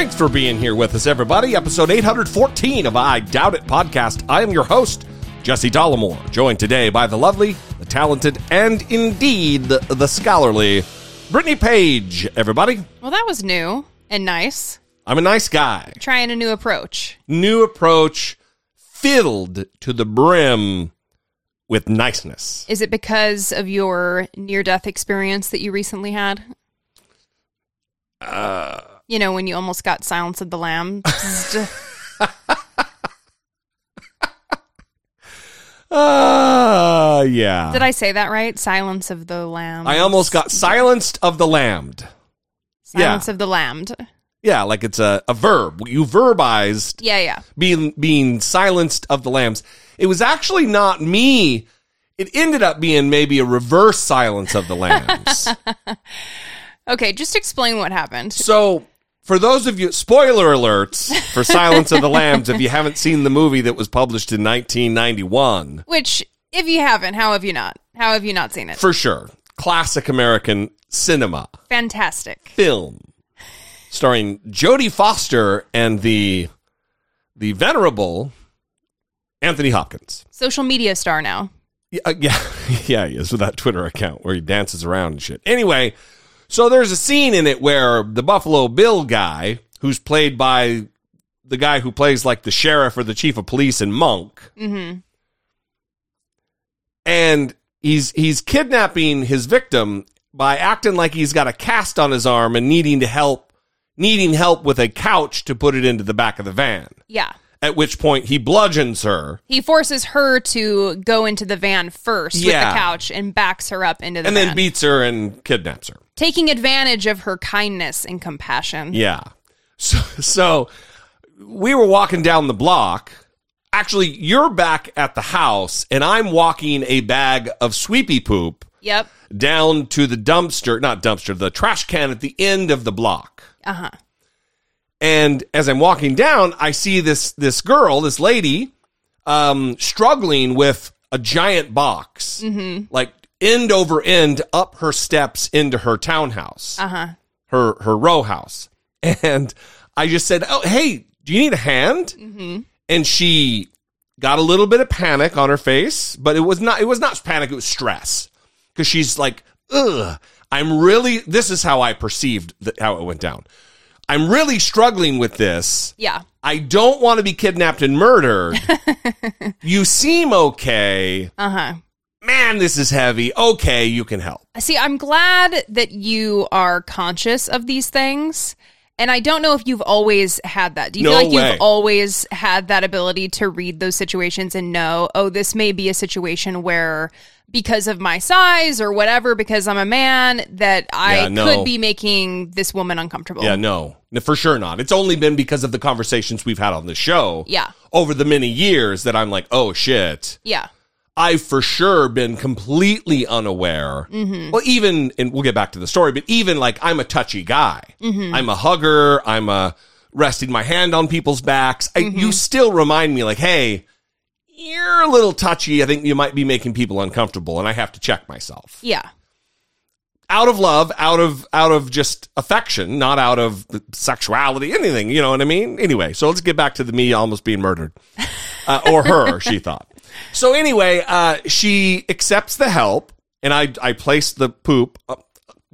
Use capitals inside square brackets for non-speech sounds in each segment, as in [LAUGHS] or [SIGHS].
Thanks for being here with us, everybody. Episode 814 of I Doubt It podcast. I am your host, Jesse Dollemore, joined today by the lovely, the talented, and indeed the, the scholarly Brittany Page, everybody. Well, that was new and nice. I'm a nice guy. Trying a new approach. New approach filled to the brim with niceness. Is it because of your near death experience that you recently had? Uh, you know, when you almost got Silence of the Lamb. Uh, [LAUGHS] yeah. Did I say that right? Silence of the Lambs. I almost got silenced of the lambed. Silence yeah. of the Lambed. Yeah, like it's a, a verb. You verbized Yeah, yeah. being being silenced of the lambs. It was actually not me. It ended up being maybe a reverse silence of the lambs. [LAUGHS] Okay, just explain what happened. so, for those of you, spoiler alerts for Silence of the Lambs, if you haven't seen the movie that was published in 1991, Which, if you haven't, how have you not? How have you not seen it? for sure, classic American cinema Fantastic. film starring Jodie Foster and the the venerable Anthony Hopkins. Social media star now. Yeah, uh, yeah, [LAUGHS] yeah, he is with that Twitter account where he dances around and shit. Anyway, so there's a scene in it where the Buffalo Bill guy, who's played by the guy who plays like the sheriff or the chief of police in Monk, Mm-hmm. and he's he's kidnapping his victim by acting like he's got a cast on his arm and needing to help needing help with a couch to put it into the back of the van. Yeah. At which point he bludgeons her He forces her to go into the van first with the couch and backs her up into the and van. then beats her and kidnaps her. Taking advantage of her kindness and compassion. Yeah. So, so we were walking down the block. Actually, you're back at the house, and I'm walking a bag of sweepy poop Yep. down to the dumpster, not dumpster, the trash can at the end of the block. Uh huh. And as I'm walking down, I see this this girl, this lady, um, struggling with a giant box, like end over end up her steps into her townhouse Uh huh. her her row house, [LAUGHS] and I just said, "Oh, hey, do you need a hand?" And she got a little bit of panic on her face, but it was not it was not panic; it was stress because she's like, "Ugh, I'm really." This is how I perceived that how it went down. I'm really struggling with this. Yeah. I don't want to be kidnapped and murdered. [LAUGHS] you seem okay. Uh huh. Man, this is heavy. Okay, you can help. See, I'm glad that you are conscious of these things. And I don't know if you've always had that. Do you No feel like way. you've always had that ability to read those situations and know, oh, this may be a situation where because of my size or whatever, because I'm a man, that I Yeah, no. could be making this woman uncomfortable. Yeah, no, No, for sure not. It's only been because of the conversations we've had on the show. Yeah. Over the many years that I'm like, oh shit. Yeah. I've for sure been completely unaware. Mm-hmm. Well, even, and we'll get back to the story, but even like I'm a touchy guy. Mm-hmm. I'm a hugger. I'm a resting my hand on people's backs. I, you mm-hmm. still remind me like, hey, you're a little touchy. I think you might be making people uncomfortable, and I have to check myself Yeah. out of love, out of out of just affection, not out of sexuality, anything. You know what I mean? Anyway, so let's get back to the me almost being murdered, [LAUGHS] uh, or her. she thought. So anyway, uh, she accepts the help, and I I place the poop. Uh,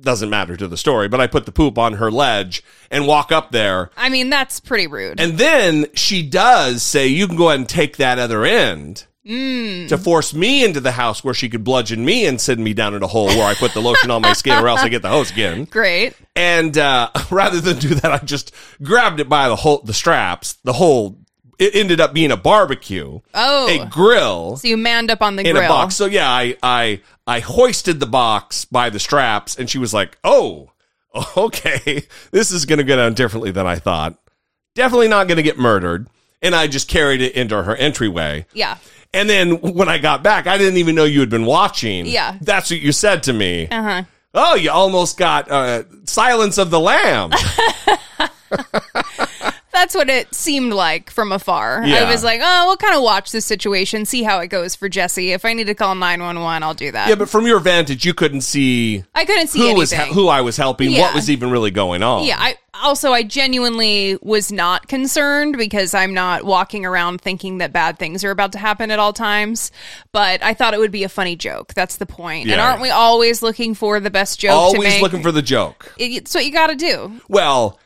doesn't matter to the story, but I put the poop on her ledge and walk up there. I mean, that's pretty rude. And then she does say, You can go ahead and take that other end to force me into the house where she could bludgeon me and send me down in a hole where I put the lotion on my skin or else I get the hose again. [LAUGHS] Great. And uh, [LAUGHS] rather than do that, I just grabbed it by the whole, the straps, the whole it ended up being a barbecue, Oh. a grill So you manned up on the in grill. a box. So yeah, I I I hoisted the box by the straps, and she was like, "Oh, [LAUGHS] okay, this is going to go down differently than I thought. Definitely not going to get murdered." And I just carried it into her entryway. Yeah. And then when I got back, I didn't even know you had been watching. Yeah. That's what you said to me. Uh huh. Oh, you almost got uh, Silence of the Lamb. [LAUGHS] That's what it seemed like from afar. Yeah. I was like, oh, we'll kind of watch this situation, see how it goes for Jesse. If I need to call 911, I'll do that. yeah, but from your vantage, you couldn't see I couldn't see who anything. was who I was helping, Yeah. what was even really going on. Yeah, I also I genuinely was not concerned because I'm not walking around thinking that bad things are about to happen at all times. But I thought it would be a funny joke. That's the point. And aren't we always looking for the best joke to Always looking for the joke. It- it's what you got to do. Well,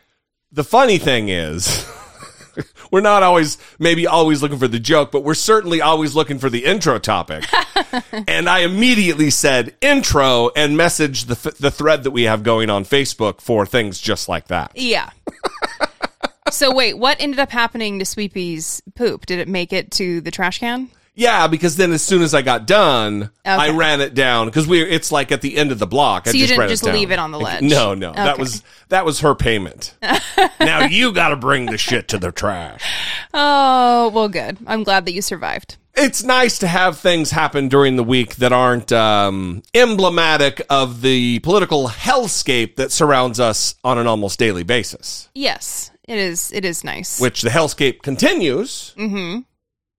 the funny thing is, [LAUGHS] we're not always, maybe always looking for the joke, but we're certainly always looking for the intro topic. [LAUGHS] and I immediately said intro and messaged the, f- the thread that we have going on Facebook for things just like that. Yeah. [LAUGHS] so wait, what ended up happening to Sweepy's poop? Did it make it to the trash can? Yeah, because then as soon as I got done, I ran it down because we it's like at the end of the block. I So you just didn't just down. leave it on the ledge? No, no, that was that was her payment. [LAUGHS] now you got to bring the shit to the trash. Oh, well, good. I'm glad that you survived. It's nice to have things happen during the week that aren't um, emblematic of the political hellscape that surrounds us on an almost daily basis. Yes, it is. It is nice. Which the hellscape continues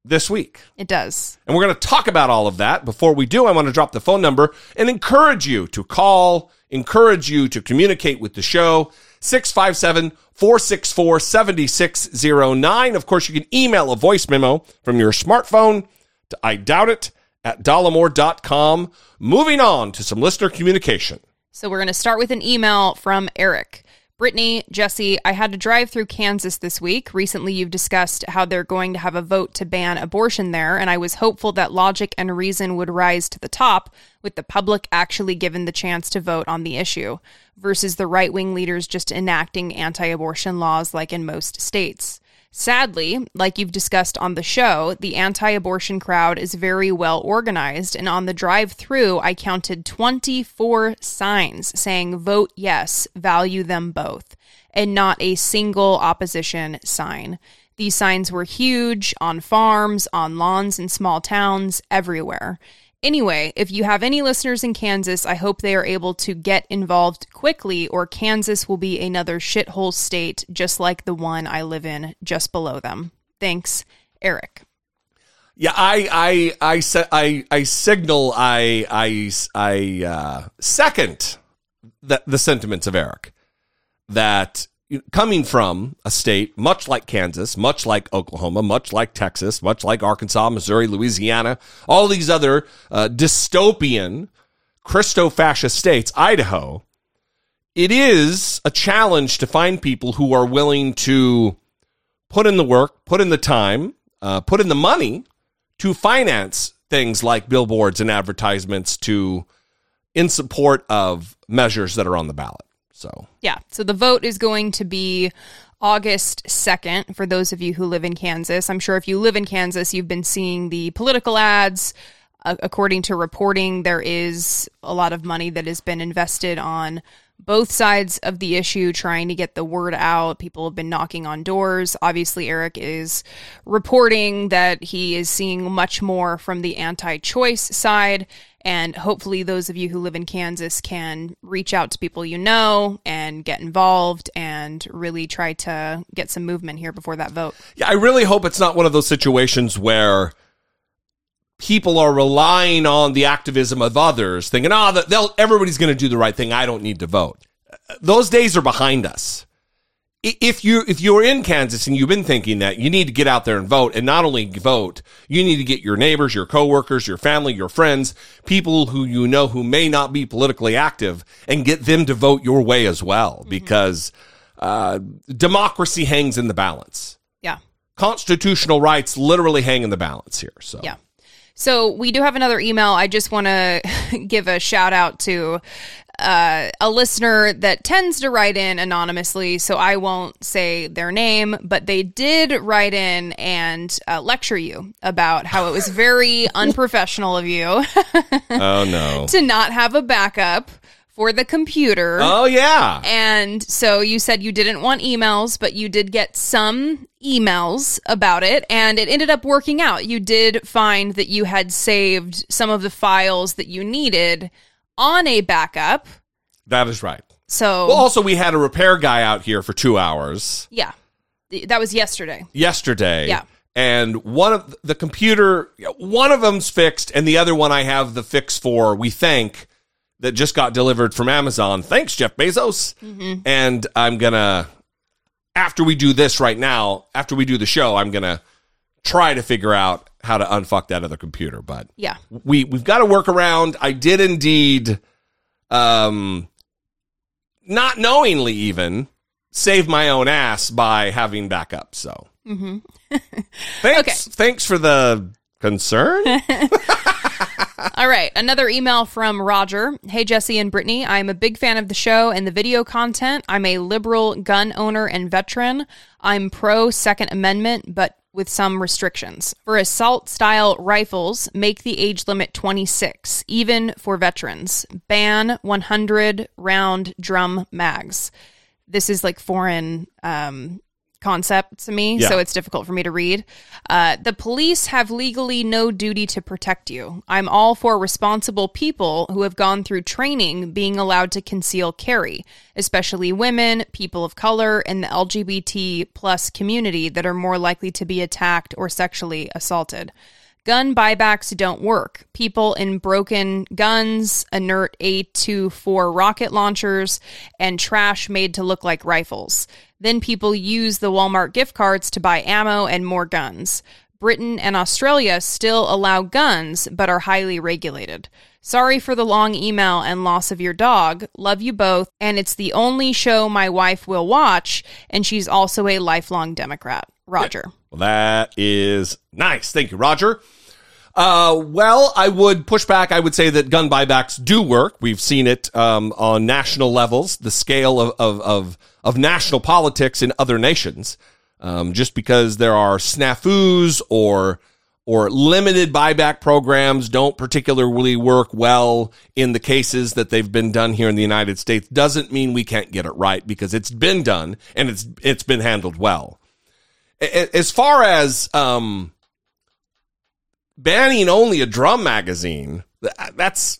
this week. it does. And we're going to talk about all of that. Before we do, I want to drop the phone number and encourage you to call, encourage you to communicate with the show. 657 464 7609. Of course, you can email a voice memo from your smartphone to I doubt it at dollemore.com. Moving on to some listener communication. So we're going to start with an email from Eric. Brittany, Jesse, I had to drive through Kansas this week. Recently, you've discussed how they're going to have a vote to ban abortion there, and I was hopeful that logic and reason would rise to the top with the public actually given the chance to vote on the issue versus the right wing leaders just enacting anti abortion laws like in most states. Sadly, like you've discussed on the show, the anti abortion crowd is very well organized, and on the drive through, I counted 24 signs saying vote yes, value them both, and not a single opposition sign. These signs were huge on farms, on lawns in small towns, everywhere. Anyway, if you have any listeners in Kansas, I hope they are able to get involved quickly, or Kansas will be another shithole state just like the one I live in just below them. Thanks, Eric. Yeah, I, I, I, I, I signal, I, I, I, uh, second the, the sentiments of Eric that coming from a state much like Kansas, much like Oklahoma, much like Texas, much like Arkansas, Missouri, Louisiana, all these other uh, dystopian Christo-fascist states, Idaho, it is a challenge to find people who are willing to put in the work, put in the time, uh, put in the money to finance things like billboards and advertisements to in support of measures that are on the ballot. So Yeah, so the vote is going to be August 2nd for those of you who live in Kansas. I'm sure if you live in Kansas, you've been seeing the political ads. According to reporting, there is a lot of money that has been invested on both sides of the issue trying to get the word out. People have been knocking on doors. Obviously, Eric is reporting that he is seeing much more from the anti choice side. And hopefully, those of you who live in Kansas can reach out to people you know and get involved and really try to get some movement here before that vote. Yeah, I really hope it's not one of those situations where people are relying on the activism of others, thinking, "Oh, they'll everybody's going to do the right thing. I don't need to vote." Uh, those days are behind us. If you if you're in Kansas and you've been thinking that, you need to get out there and vote, and not only vote, you need to get your neighbors, your coworkers, your family, your friends, people who you know who may not be politically active, and get them to vote your way as well, because uh, democracy hangs in the balance Yeah. constitutional rights literally hang in the balance here. So Yeah. So we do have another email. I just want to [LAUGHS] give a shout out to uh, a listener that tends to write in anonymously, so I won't say their name, but they did write in and uh, lecture you about how it was very [LAUGHS] unprofessional of you Oh no. [LAUGHS] to not have a backup for the computer. Oh yeah. And so you said you didn't want emails, but you did get some emails about it, and it ended up working out. You did find that you had saved some of the files that you needed on a backup. That is right. So, Well, also we had a repair guy out here for two hours yeah, that was yesterday. yesterday. Yeah. And one of the computer, one of them's fixed, and the other one I have the fix for. We think that just got delivered from Amazon. Thanks, Jeff Bezos. Mm-hmm. And I'm gonna after we do this right now, after we do the show, I'm gonna try to figure out how to unfuck that other computer. But Yeah. we we've got to work around. I did indeed, um, not knowingly even save my own ass by having backup. So, mm-hmm. [LAUGHS] thanks, Okay. thanks for the concern. [LAUGHS] All right, another email from Roger. Hey, Jesse and Brittany. I'm a big fan of the show and the video content. I'm a liberal gun owner and veteran. I'm pro Second Amendment, but with some restrictions. For assault style rifles, make the age limit 26, even for veterans. Ban 100 round drum mags. This is like foreign um, concept to me, Yeah. so it's difficult for me to read. Uh, the police have legally no duty to protect you. I'm all for responsible people who have gone through training being allowed to conceal carry, especially women, people of color, and the LGBT plus community that are more likely to be attacked or sexually assaulted. Gun buybacks don't work. People in broken guns, inert AT4 rocket launchers, and trash made to look like rifles. Then people use the Walmart gift cards to buy ammo and more guns. Britain and Australia still allow guns, but are highly regulated. Sorry for the long email and loss of your dog. Love you both. And it's the only show my wife will watch, and she's also a lifelong Democrat. Roger. Well, that is nice. Thank you, Roger. Uh, well, I would push back. I would say that gun buybacks do work. We've seen it um, on national levels, the scale of, of, of, of national politics in other nations. Um, just because there are snafus or or limited buyback programs don't particularly work well in the cases that they've been done here in the United States doesn't mean we can't get it right because it's been done and it's it's been handled well as far as um, banning only a drum magazine, that's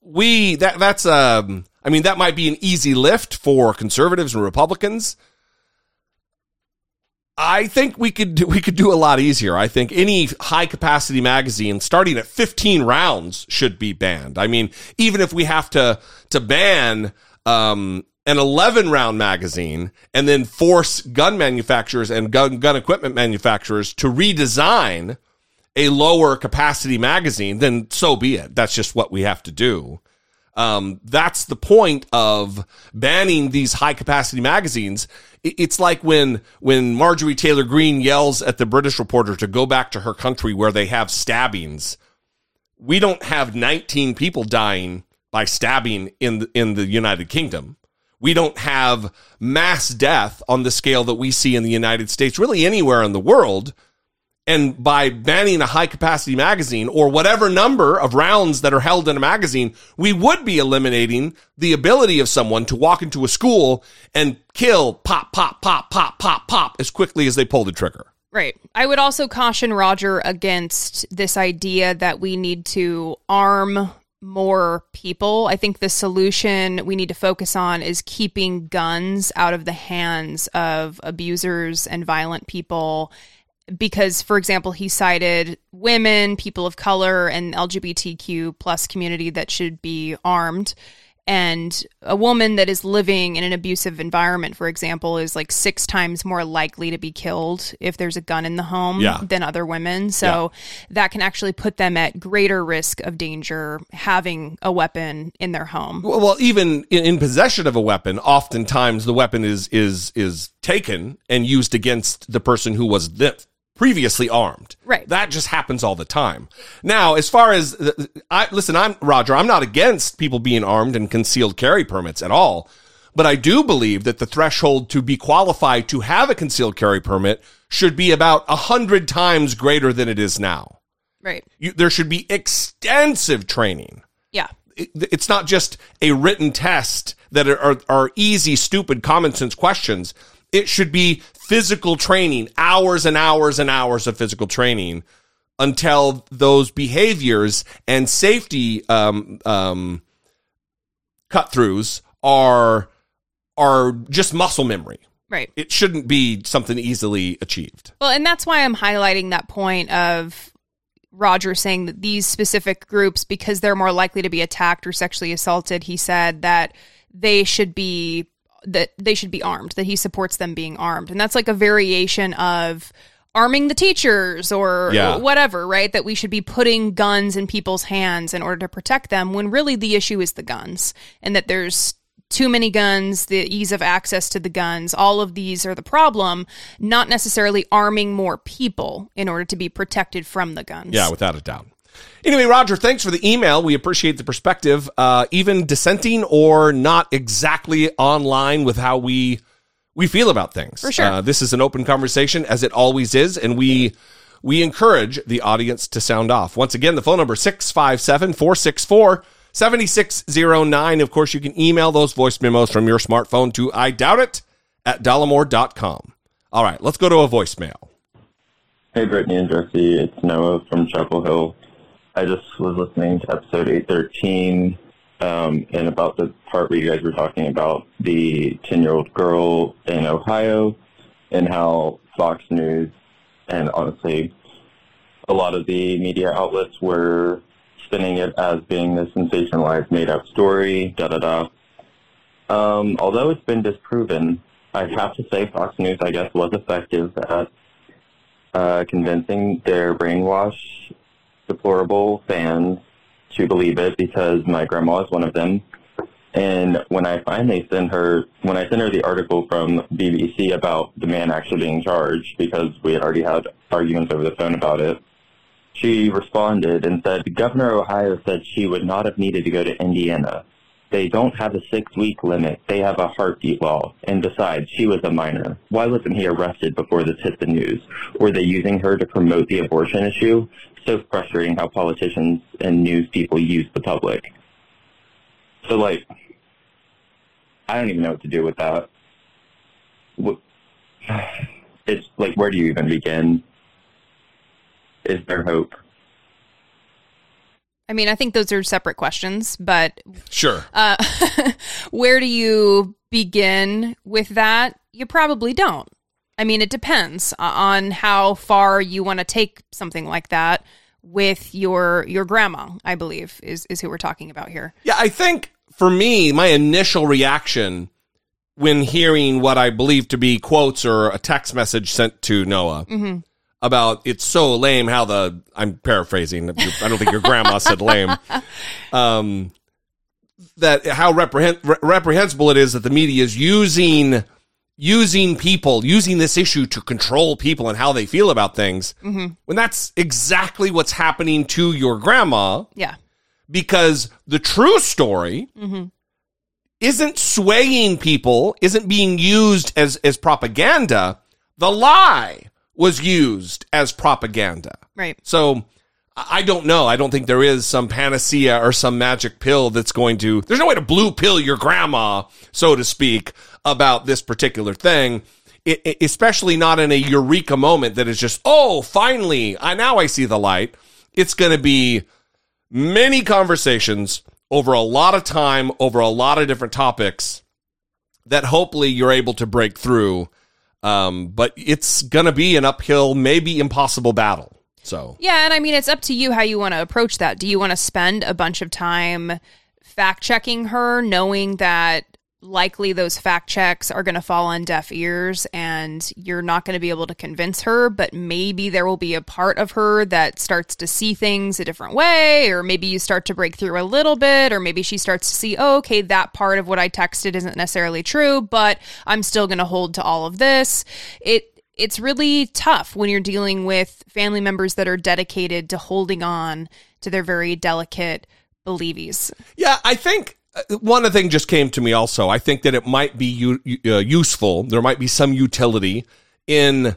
we that that's um, I mean that might be an easy lift for conservatives and Republicans. I think we could do, we could do a lot easier. I think any high capacity magazine starting at 15 rounds should be banned. I mean, even if we have to to ban um, an 11 round magazine and then force gun manufacturers and gun gun equipment manufacturers to redesign a lower capacity magazine, then so be it. That's just what we have to do. Um, that's the point of banning these high capacity magazines. It's like when when Marjorie Taylor Greene yells at the British reporter to go back to her country where they have stabbings. We don't have 19 people dying by stabbing in the, in the United Kingdom. We don't have mass death on the scale that we see in the United States, really anywhere in the world. And by banning a high capacity magazine or whatever number of rounds that are held in a magazine, we would be eliminating the ability of someone to walk into a school and kill pop, pop, pop, pop, pop, pop as quickly as they pull the trigger. Right. I would also caution Roger against this idea that we need to arm more people. I think the solution we need to focus on is keeping guns out of the hands of abusers and violent people. Because, for example, he cited women, people of color, and LGBTQ plus community that should be armed and a woman that is living in an abusive environment for example is like six times more likely to be killed if there's a gun in the home Yeah. than other women. So that can actually put them at greater risk of danger having a weapon in their home. Well, well, even in, in possession of a weapon, oftentimes the weapon is is is taken and used against the person who was the previously armed. Right. That just happens all the time. Now, as far as uh, I listen, I'm Roger. I'm not against people being armed and concealed carry permits at all, but I do believe that the threshold to be qualified to have a concealed carry permit should be about a hundred times greater than it is now. Right. You, there should be extensive training. Yeah. It, it's not just a written test that are, are, are easy, stupid, common sense questions. It should be physical training, hours and hours and hours of physical training until those behaviors and safety um, um, cut throughs are are just muscle memory. Right. It shouldn't be something easily achieved. Well, and that's why I'm highlighting that point of Roger saying that these specific groups, because they're more likely to be attacked or sexually assaulted, he said that they should be that they should be armed, that he supports them being armed. And that's like a variation of arming the teachers or Yeah. whatever, right? That we should be putting guns in people's hands in order to protect them when really the issue is the guns and that there's too many guns, the ease of access to the guns, all of these are the problem, not necessarily arming more people in order to be protected from the guns. Yeah, without a doubt. Anyway, Roger, thanks for the email. We appreciate the perspective, uh, even dissenting or not exactly online with how we we feel about things. For sure. Uh, this is an open conversation, as it always is, and we we encourage the audience to sound off. Once again, the phone number 657-464-7609. Of course, you can email those voice memos from your smartphone to I doubt it at dollemore.com. All right, let's go to a voicemail. Hey, Brittany and Jesse. It's Noah from Chapel Hill. I just was listening to episode 813 um, and about the part where you guys were talking about the 10-year-old girl in Ohio and how Fox News and honestly a lot of the media outlets were spinning it as being a sensationalized, made-up story, da-da-da. Um, although it's been disproven, I have to say Fox News, I guess, was effective at uh, convincing their brainwashed, deplorable fans to believe it because my grandma is one of them. And when I finally sent her, when I sent her the article from BBC about the man actually being charged, because we had already had arguments over the phone about it, she responded and said, Governor Ohio said she would not have needed to go to Indiana. They don't have a six-week limit. They have a heartbeat law. And besides, she was a minor. Why wasn't he arrested before this hit the news? Were they using her to promote the abortion issue? So frustrating how politicians and news people use the public. So, like, I don't even know what to do with that. [SIGHS] It's like, where do you even begin? Is there hope? I mean, I think those are separate questions, but Sure. uh, [LAUGHS] where do you begin with that? You probably don't. I mean, it depends on how far you want to take something like that with your your grandma. I believe is is who we're talking about here. Yeah, I think for me, my initial reaction when hearing what I believe to be quotes or a text message sent to Noah about it's so lame how the I'm paraphrasing. I don't think your grandma [LAUGHS] said lame. Um, that how reprehen- re- reprehensible it is that the media is using using people using this issue to control people and how they feel about things mm-hmm. when that's exactly what's happening to your grandma Yeah. because the true story mm-hmm. isn't swaying people, isn't being used as, as propaganda. The lie was used as propaganda. Right. So I don't know. I don't think there is some panacea or some magic pill that's going to, there's no way to blue pill your grandma, so to speak, about this particular thing. I- I- especially not in a eureka moment that is just, oh, finally, I now I see the light. It's going to be many conversations over a lot of time, over a lot of different topics that hopefully you're able to break through. Um, but it's going to be an uphill, maybe impossible battle. So, Yeah, and I mean, it's up to you how you want to approach that. Do you want to spend a bunch of time fact checking her, knowing that likely those fact checks are going to fall on deaf ears and you're not going to be able to convince her, but maybe there will be a part of her that starts to see things a different way, or maybe you start to break through a little bit, or maybe she starts to see, oh, okay, that part of what I texted isn't necessarily true, but I'm still going to hold to all of this. It it's really tough when you're dealing with family members that are dedicated to holding on to their very delicate believies. Yeah, I think uh, one thing just came to me also. I think that it might be u- uh, useful. There might be some utility in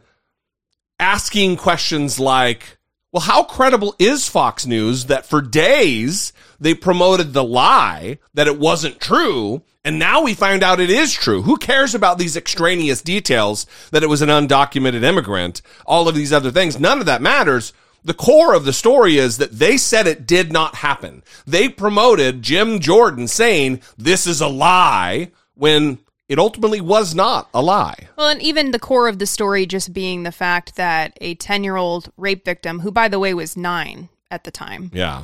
asking questions like, well, how credible is Fox News that for days they promoted the lie that it wasn't true and now we find out it is true. Who cares about these extraneous details that it was an undocumented immigrant? All of these other things. None of that matters. The core of the story is that they said it did not happen. They promoted Jim Jordan saying this is a lie when it ultimately was not a lie. Well, and even the core of the story just being the fact that a 10 year old rape victim, who by the way was nine at the time, Yeah.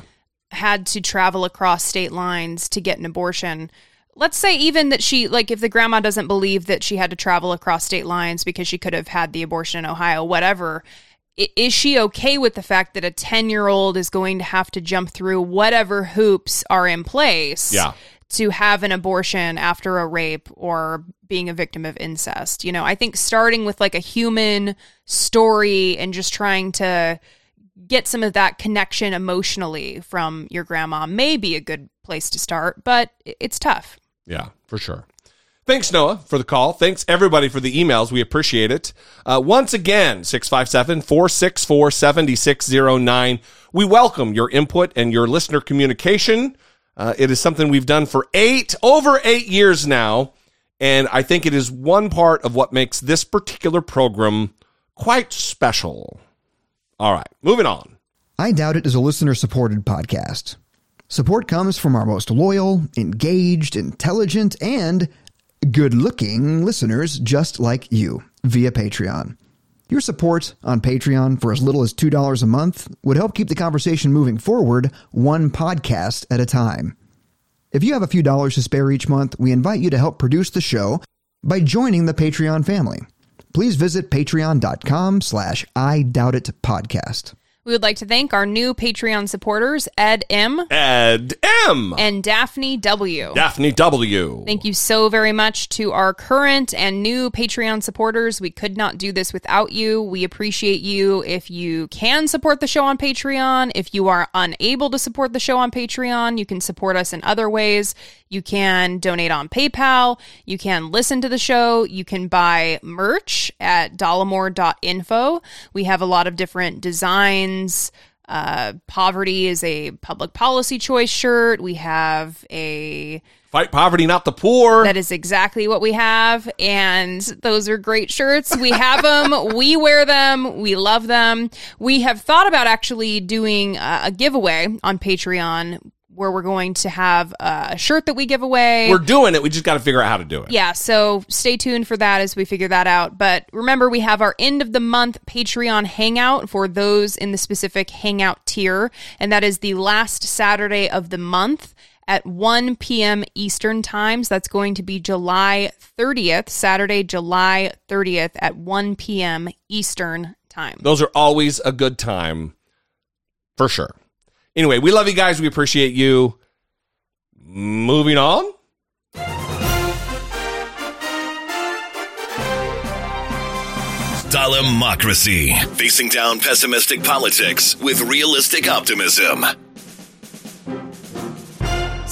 had to travel across state lines to get an abortion. Let's say even that she, like, if the grandma doesn't believe that she had to travel across state lines because she could have had the abortion in Ohio, whatever, is she okay with the fact that a 10 year old is going to have to jump through whatever hoops are in place Yeah. to have an abortion after a rape or being a victim of incest? You know, I think starting with like a human story and just trying to get some of that connection emotionally from your grandma may be a good place to start, but it's tough. Yeah, for sure. Thanks, Noah, for the call. Thanks, everybody, for the emails. We appreciate it. Uh, once again, 657 464 7609. We welcome your input and your listener communication. Uh, it is something we've done for eight, over eight years now. And I think it is one part of what makes this particular program quite special. All right, moving on. I Doubt It is a listener supported podcast. Support comes from our most loyal, engaged, intelligent, and good looking listeners just like you via Patreon. Your support on Patreon for as little as $2 a month would help keep the conversation moving forward one podcast at a time. If you have a few dollars to spare each month, we invite you to help produce the show by joining the Patreon family. Please visit patreon.com slash I Doubt It podcast. We would like to thank our new Patreon supporters, Ed M. Ed M. and Daphne W. Daphne W. Thank you so very much to our current and new Patreon supporters. We could not do this without you. We appreciate you if you can support the show on Patreon. If you are unable to support the show on Patreon, you can support us in other ways. You can donate on PayPal. You can listen to the show. You can buy merch at dollemore.info. We have a lot of different designs. Uh, poverty is a public policy choice shirt. We have a Fight poverty, not the poor. that is exactly what we have. And those are great shirts. We have them. [LAUGHS] we wear them. We love them. We have thought about actually doing a, a giveaway on Patreon where we're going to have uh, a shirt that we give away. We're doing it. We just got to figure out how to do it. Yeah, so stay tuned for that as we figure that out. But remember, we have our end of the month Patreon hangout for those in the specific hangout tier, and that is the last Saturday of the month at 1 p.m. Eastern Times. That's going to be July 30th, Saturday, July 30th at 1 p.m. Eastern Time. Those are always a good time for sure. Anyway, we love you guys. We appreciate you. Moving on. Democracy. Facing down pessimistic politics with realistic optimism.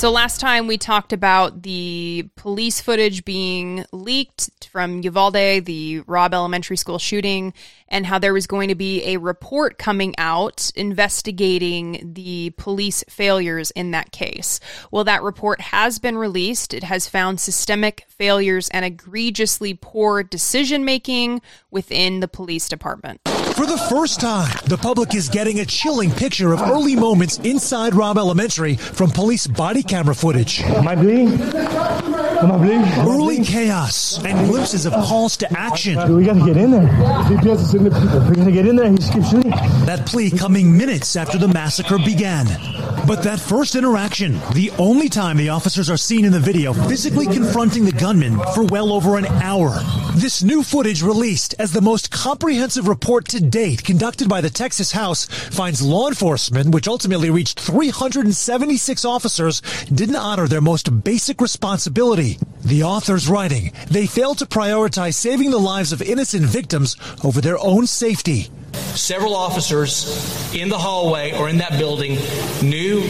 So last time we talked about the police footage being leaked from Uvalde, the Robb Elementary School shooting, and how there was going to be a report coming out investigating the police failures in that case. Well, that report has been released. It has found systemic failures and egregiously poor decision making within the police department. For the first time, the public is getting a chilling picture of early moments inside Robb Elementary from police body camera footage. Am I bleeding? Am I bleeding? Early chaos and glimpses of calls to action. We gotta get in there. GPS is in the. We gotta get in there. He's keep shooting. That plea coming minutes after the massacre began. But that first interaction, the only time the officers are seen in the video physically confronting the gunman for well over an hour. This new footage released as the most comprehensive report to date conducted by the Texas House finds law enforcement, which ultimately reached 376 officers, didn't honor their most basic responsibility, The author's writing, they failed to prioritize saving the lives of innocent victims over their own safety. Several officers in the hallway or in that building knew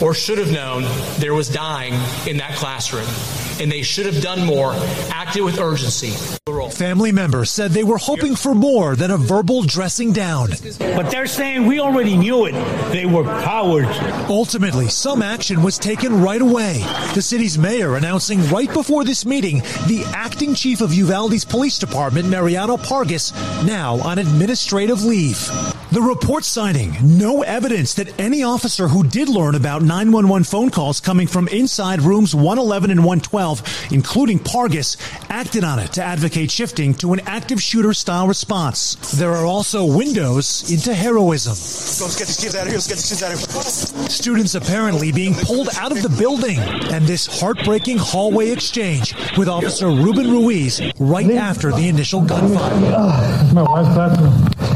or should have known there was dying in that classroom, and they should have done more, acted with urgency. Family members said they were hoping for more than a verbal dressing down. But they're saying we already knew it. They were cowards. Ultimately, some action was taken right away. The city's mayor announcing right before this meeting the acting chief of Uvalde's police department, Mariano Pargas, now on administrative leave. The report citing no evidence that any officer who did learn about 911 phone calls coming from inside rooms 111 and 112, including Pargas, acted on it to advocate shifting to an active shooter style response. There are also windows into heroism. Let's get these kids out of here. Let's get these kids out of here. Students apparently being pulled out of the building, and this heartbreaking hallway exchange with Officer Ruben Ruiz right after the initial gunfire. Ah, my wife's bathroom.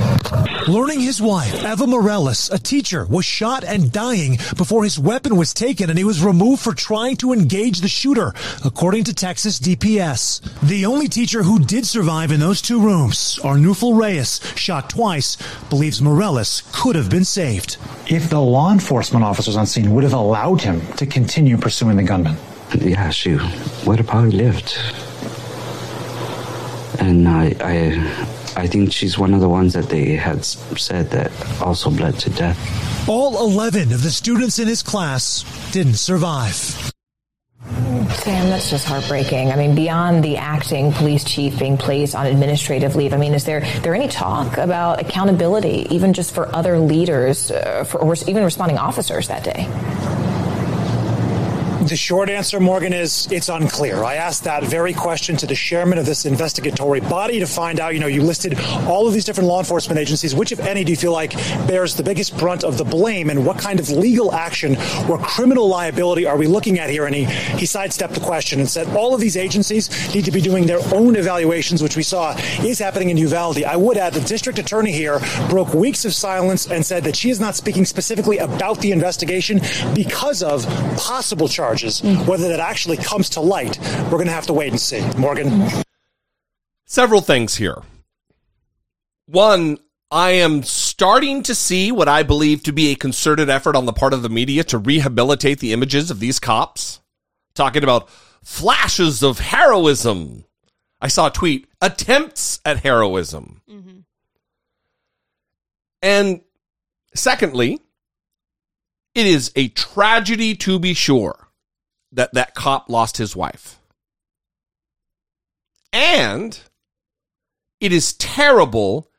Learning his wife, Eva Mireles, a teacher, was shot and dying before his weapon was taken and he was removed for trying to engage the shooter, according to Texas DPS. The only teacher who did survive in those two rooms, Arnulfo Reyes, shot twice, believes Mireles could have been saved. If the law enforcement officers on scene would have allowed him to continue pursuing the gunman. Yeah, she would have probably lived. And I, I, I think she's one of the ones that they had said that also bled to death. All 11 of the students in his class didn't survive. Sam, that's just heartbreaking. I mean, beyond the acting police chief being placed on administrative leave, I mean, is there there any talk about accountability, even just for other leaders, uh, for, or even responding officers that day? The short answer, Morgan, is it's unclear. I asked that very question to the chairman of this investigatory body to find out. You know, you listed all of these different law enforcement agencies. Which, if any, do you feel like bears the biggest brunt of the blame, and what kind of legal action or criminal liability are we looking at here? And he, he sidestepped the question and said all of these agencies need to be doing their own evaluations, which we saw is happening in Uvalde. I would add the district attorney here broke weeks of silence and said that she is not speaking specifically about the investigation because of possible charges. Whether that actually comes to light, we're going to have to wait and see. Morgan? Several things here. One, I am starting to see what I believe to be a concerted effort on the part of the media to rehabilitate the images of these cops, talking about flashes of heroism. I saw a tweet, attempts at heroism. Mm-hmm. And secondly, it is a tragedy to be sure that that cop lost his wife. And it is terrible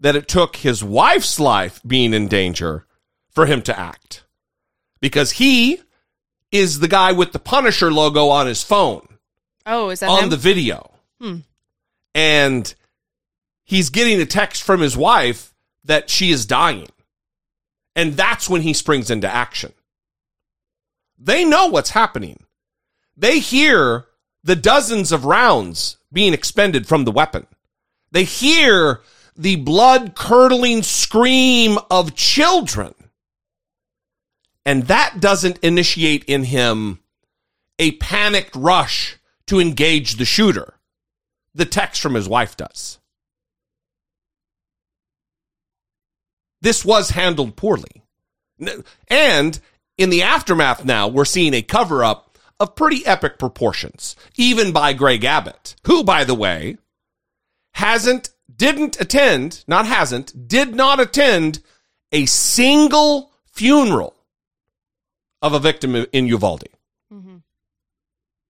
that it took his wife's life being in danger for him to act. Because he is the guy with the Punisher logo on his phone. Oh, is that on him? the video? Hmm. And he's getting a text from his wife that she is dying. And that's when he springs into action. They know what's happening. They hear the dozens of rounds being expended from the weapon. They hear the blood curdling scream of children. And that doesn't initiate in him a panicked rush to engage the shooter. The text from his wife does. This was handled poorly. And in the aftermath now, we're seeing a cover up of pretty epic proportions, even by Greg Abbott, who, by the way, hasn't, didn't attend, not hasn't, did not attend a single funeral of a victim in Uvalde.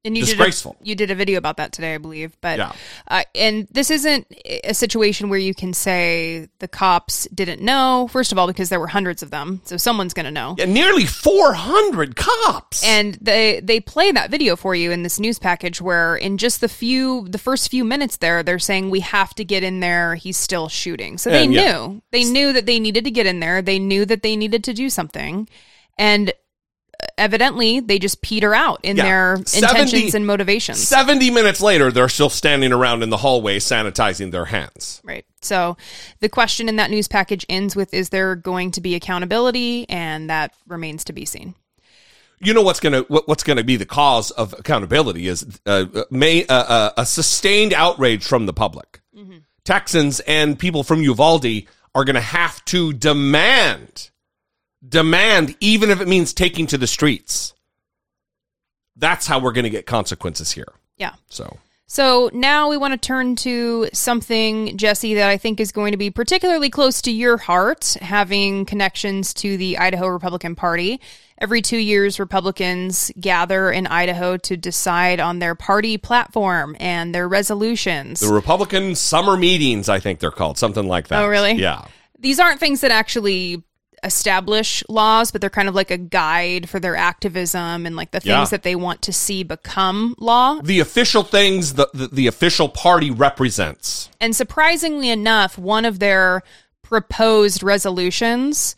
And you Disgraceful. Did a, you did a video about that today, I believe. But Yeah. uh, and this isn't a situation where you can say the cops didn't know. First of all, because there were hundreds of them, so someone's going to know. Yeah, nearly 400 cops. And they they play that video for you in this news package where in just the few the first few minutes there they're saying we have to get in there he's still shooting. So they And, knew. yeah. They knew that they needed to get in there. They knew that they needed to do something. And evidently they just peter out in Yeah. their 70 intentions and motivations. 70 minutes later, they're still standing around in the hallway sanitizing their hands. Right. So the question in that news package ends with Is there going to be accountability? And that remains to be seen. You know what's gonna what, what's gonna be the cause of accountability is uh, may uh, uh, a sustained outrage from the public. Texans and people from Uvalde are going to have to demand demand even if it means taking to the streets. That's how we're going to get consequences here. Yeah. So So now we want to turn to something, Jesse, that I think is going to be particularly close to your heart, having connections to the Idaho Republican Party. Every two years, Republicans gather in Idaho to decide on their party platform and their resolutions. the Republican summer meetings, I think they're called something like that. Oh, really? Yeah. These aren't things that actually establish laws, but they're kind of like a guide for their activism and like the things Yeah. that they want to see become law. The official things the, the the official party represents. And surprisingly enough, one of their proposed resolutions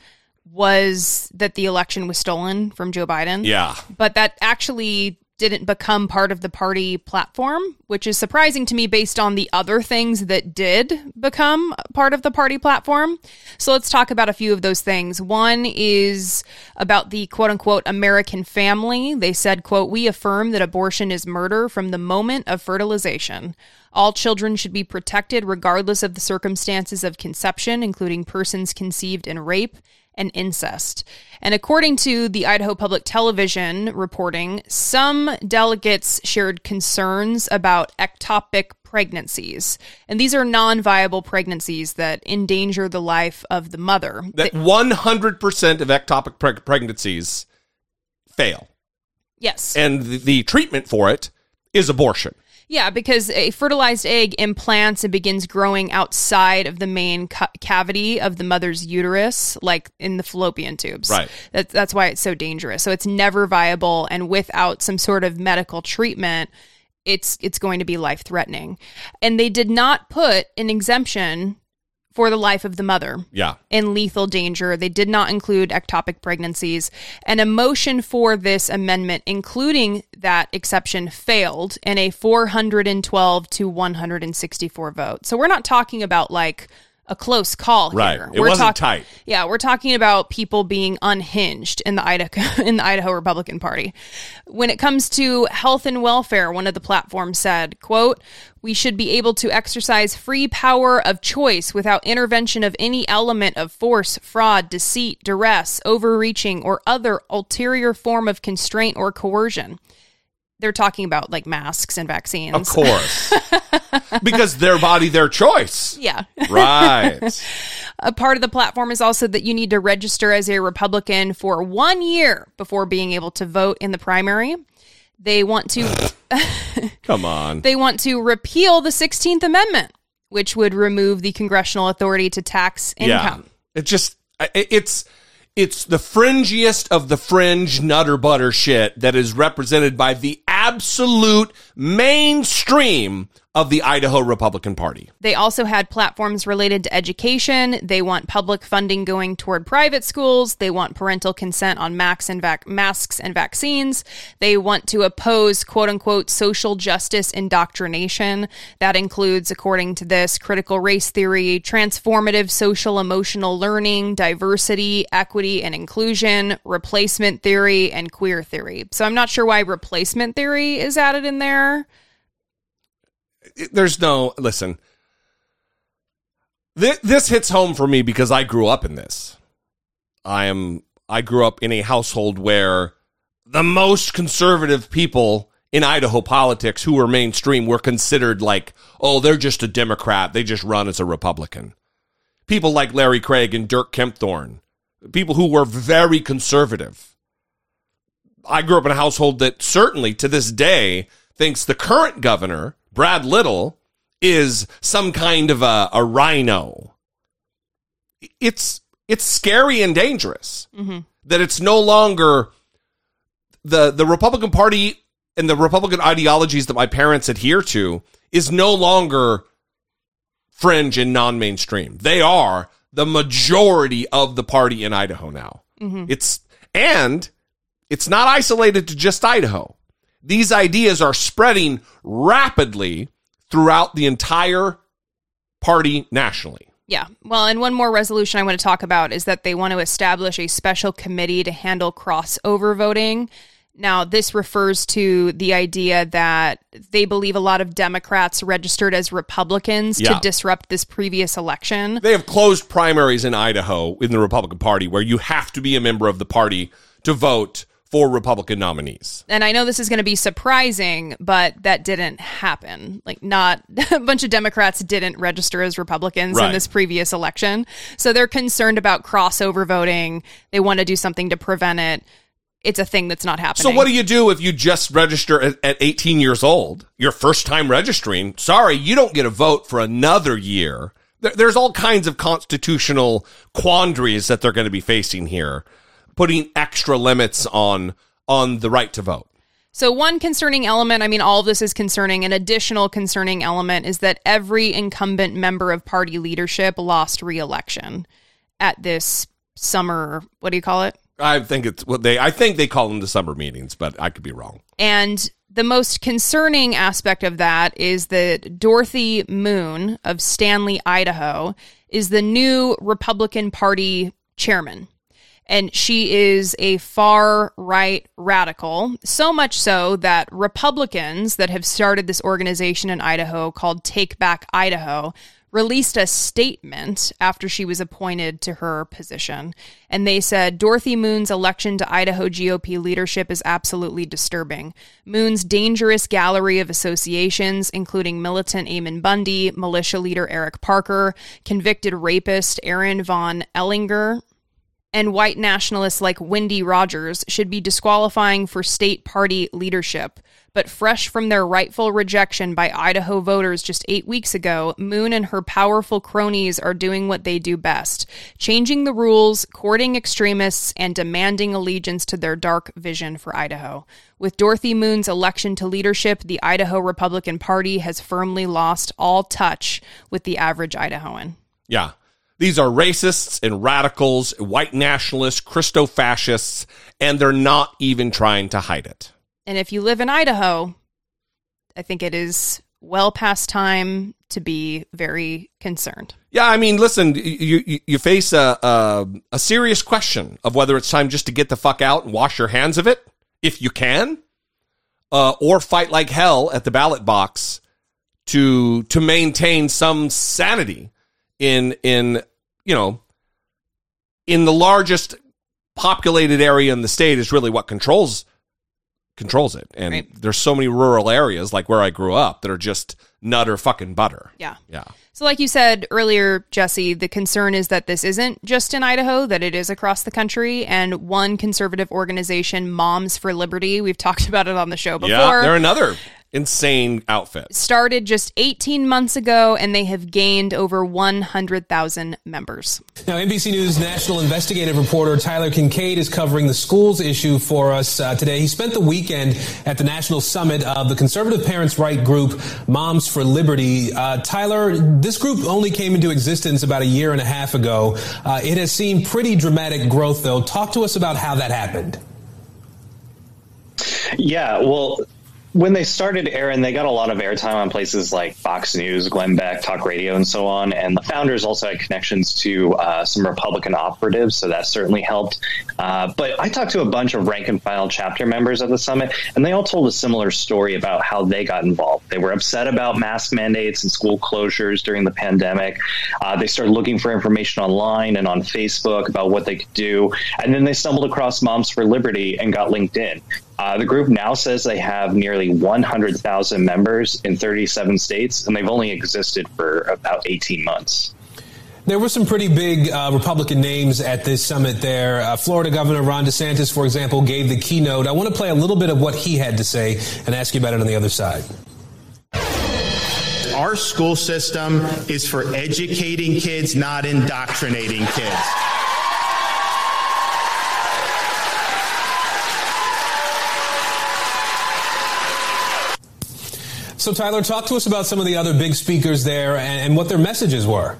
was that the election was stolen from Joe Biden. Yeah. But that actually didn't become part of the party platform, which is surprising to me based on the other things that did become part of the party platform. So let's talk about a few of those things. One is about the quote unquote American family. They said, quote, we affirm that abortion is murder from the moment of fertilization. All children should be protected regardless of the circumstances of conception, including persons conceived in rape and incest. And according to the Idaho Public Television reporting, some delegates shared concerns about ectopic pregnancies. And these are non viable pregnancies that endanger the life of the mother. That 100% of ectopic preg- pregnancies fail. Yes. And the, the treatment for it is abortion. Yeah, because a fertilized egg implants and begins growing outside of the main ca- cavity of the mother's uterus, like in the fallopian tubes. Right. That, that's why it's so dangerous. So it's never viable, and without some sort of medical treatment, it's it's going to be life threatening. And they did not put an exemption for the life of the mother Yeah. in lethal danger. They did not include ectopic pregnancies. And a motion for this amendment, including that exception, failed in a 412 to 164 vote. So we're not talking about like a close call Right. here. It we're wasn't talk- tight. Yeah, we're talking about people being unhinged in the Idaho [LAUGHS] in the Idaho Republican Party. When it comes to health and welfare, one of the platforms said, quote, we should be able to exercise free power of choice without intervention of any element of force, fraud, deceit, duress, overreaching, or other ulterior form of constraint or coercion. They're talking about like masks and vaccines. Of course. [LAUGHS] because their body, their choice. Yeah. Right. [LAUGHS] A part of the platform is also that you need to register as a Republican for one year before being able to vote in the primary. They want to [LAUGHS] Come on. they want to repeal the 16th Amendment, which would remove the congressional authority to tax income. Yeah. It just it's it's the fringiest of the fringe nutter butter shit that is represented by the absolute mainstream of the Idaho Republican Party. They also had platforms related to education. They want public funding going toward private schools. They want parental consent on and vac- masks and vaccines. They want to oppose quote unquote social justice indoctrination. That includes, according to this, critical race theory, transformative social emotional learning, diversity, equity, and inclusion, replacement theory, and queer theory. So I'm not sure why replacement theory is added in there. There's no listen. This hits home for me because I grew up in this. I am I grew up in a household where the most conservative people in Idaho politics who were mainstream were considered like, oh, they're just a Democrat. They just run as a Republican. People like Larry Craig and Dirk Kempthorne, people who were very conservative. I grew up in a household that certainly to this day thinks the current governor, Brad Little, is some kind of a, a rhino. It's it's scary and dangerous Mm-hmm. that it's no longer the the Republican Party and the Republican ideologies that my parents adhere to is no longer fringe and non-mainstream. They are the majority of the party in Idaho now. Mhm. It's and it's not isolated to just Idaho. These ideas are spreading rapidly throughout the entire party nationally. Yeah. Well, and one more resolution I want to talk about is that they want to establish a special committee to handle crossover voting. Now, this refers to the idea that they believe a lot of Democrats registered as Republicans Yeah. to disrupt this previous election. They have closed primaries in Idaho in the Republican Party where you have to be a member of the party to vote for Republican nominees. And I know this is going to be surprising, but that didn't happen. Like, not [LAUGHS] a bunch of Democrats didn't register as Republicans Right. in this previous election. So they're concerned about crossover voting. They want to do something to prevent it. It's a thing that's not happening. So what do you do if you just register at, at 18 years old? Your first time registering. Sorry, you don't get a vote for another year. There, there's all kinds of constitutional quandaries that they're going to be facing here, putting extra limits on on the right to vote. So, one concerning element, I mean, all of this is concerning. An additional concerning element is that every incumbent member of party leadership lost re election at this summer, what do you call it? I think it's what they. I think they call them the summer meetings, but I could be wrong. And the most concerning aspect of that is that Dorothy Moon of Stanley, Idaho, is the new Republican Party chairman. And she is a far right radical, so much so that Republicans that have started this organization in Idaho called Take Back Idaho released a statement after she was appointed to her position. And they said Dorothy Moon's election to Idaho GOP leadership is absolutely disturbing. Moon's dangerous gallery of associations, including militant Ammon Bundy, militia leader Eric Parker, convicted rapist Aaron Von Ehlinger, and white nationalists like Wendy Rogers should be disqualifying for state party leadership. But fresh from their rightful rejection by Idaho voters just eight weeks ago, Moon and her powerful cronies are doing what they do best changing the rules, courting extremists, and demanding allegiance to their dark vision for Idaho. With Dorothy Moon's election to leadership, the Idaho Republican Party has firmly lost all touch with the average Idahoan. Yeah. These are racists and radicals, white nationalists, Christo fascists, and they're not even trying to hide it. And if you live in Idaho, I think it is well past time to be very concerned. Yeah, I mean, listen, you you, you face a, a a serious question of whether it's time just to get the fuck out and wash your hands of it, if you can, uh, or fight like hell at the ballot box to to maintain some sanity in in you know in the largest populated area in the state is really what controls controls it. And there's so many rural areas like where I grew up that are just nutter fucking butter. Yeah. Yeah. So, like you said earlier, Jesse, the concern is that this isn't just in Idaho, that it is across the country. And one conservative organization, Moms for Liberty, we've [LAUGHS] talked about it on the show before. Yeah, they're another insane outfit. started just 18 months ago and they have gained over 100,000 members. Now, NBC News national investigative reporter Tyler Kingkade is covering the schools issue for us uh, today. He spent the weekend at the national summit of the conservative parents' right group, Moms for Liberty. Uh, Tyler, this group only came into existence about a year and a half ago. Uh, it has seen pretty dramatic growth, though. Talk to us about how that happened. Yeah, well, when they started Aaron, they got a lot of airtime on places like Fox News, Glenn Beck, Talk Radio, and so on. And the founders also had connections to uh, some Republican operatives, so that certainly helped. Uh, but I talked to a bunch of rank and file chapter members at the summit, and they all told a similar story about how they got involved. They were upset about mask mandates and school closures during the pandemic. Uh, they started looking for information online and on Facebook about what they could do, and then they stumbled across Moms for Liberty and got linked in. Uh, the group now says they have nearly 100,000 members in 37 states, and they've only existed for about 18 months. There were some pretty big uh, Republican names at this summit there. Uh, Florida Governor Ron DeSantis, for example, gave the keynote. I want to play a little bit of what he had to say and ask you about it on the other side. Our school system is for educating kids, not indoctrinating kids. So, Tyler, talk to us about some of the other big speakers there and, and what their messages were.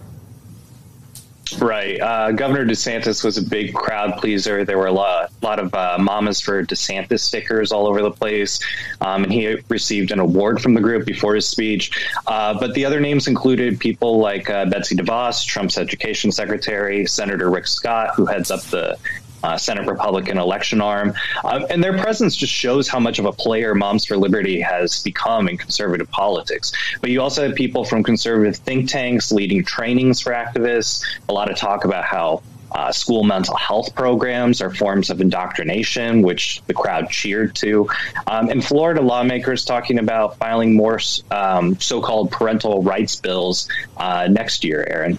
Right. Uh, Governor DeSantis was a big crowd pleaser. There were a lot, lot of uh, Mamas for DeSantis stickers all over the place. Um, and he received an award from the group before his speech. Uh, but the other names included people like uh, Betsy DeVos, Trump's education secretary, Senator Rick Scott, who heads up the uh, Senate Republican election arm. Um, and their presence just shows how much of a player Moms for Liberty has become in conservative politics. But you also have people from conservative think tanks leading trainings for activists, a lot of talk about how uh, school mental health programs are forms of indoctrination, which the crowd cheered to. Um, and Florida lawmakers talking about filing more um, so called parental rights bills uh, next year, Aaron.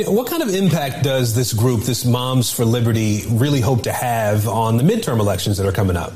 You know, what kind of impact does this group, this Moms for Liberty, really hope to have on the midterm elections that are coming up?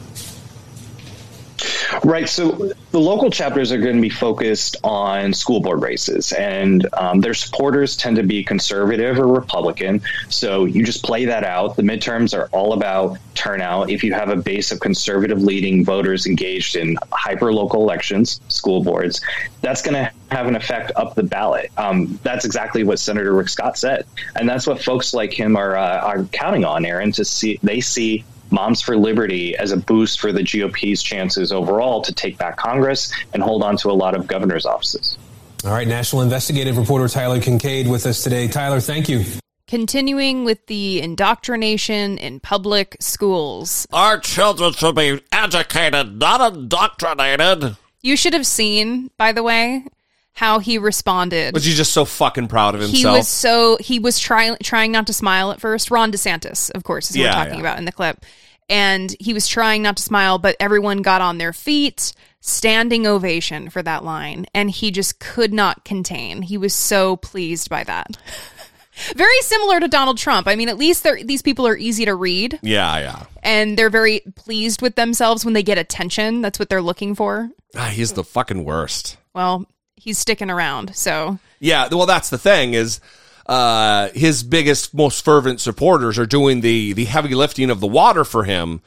Right. So the local chapters are going to be focused on school board races, and um, their supporters tend to be conservative or Republican. So you just play that out. The midterms are all about turnout. If you have a base of conservative leading voters engaged in hyper local elections, school boards, that's going to have an effect up the ballot. Um, that's exactly what Senator Rick Scott said, and that's what folks like him are uh, are counting on, Aaron. To see they see Moms for Liberty as a boost for the GOP's chances overall to take back Congress and hold on to a lot of governor's offices. All right, national investigative reporter Tyler Kingkade with us today. Tyler, thank you. Continuing with the indoctrination in public schools. Our children should be educated, not indoctrinated. You should have seen, by the way, how he responded. Was he just so fucking proud of himself? He was so he was trying trying not to smile at first. Ron DeSantis, of course, is Yeah, we're talking yeah. about in the clip. And he was trying not to smile, but everyone got on their feet, standing ovation for that line, and he just could not contain. He was so pleased by that. [LAUGHS] Very similar to Donald Trump. I mean, at least these people are easy to read, Yeah, yeah. and they're very pleased with themselves when they get attention. That's what they're looking for. Ah, he's the fucking worst. Well, he's sticking around, so Yeah, well, that's the thing is, uh, his biggest, most fervent supporters are doing the the heavy lifting of the water for him,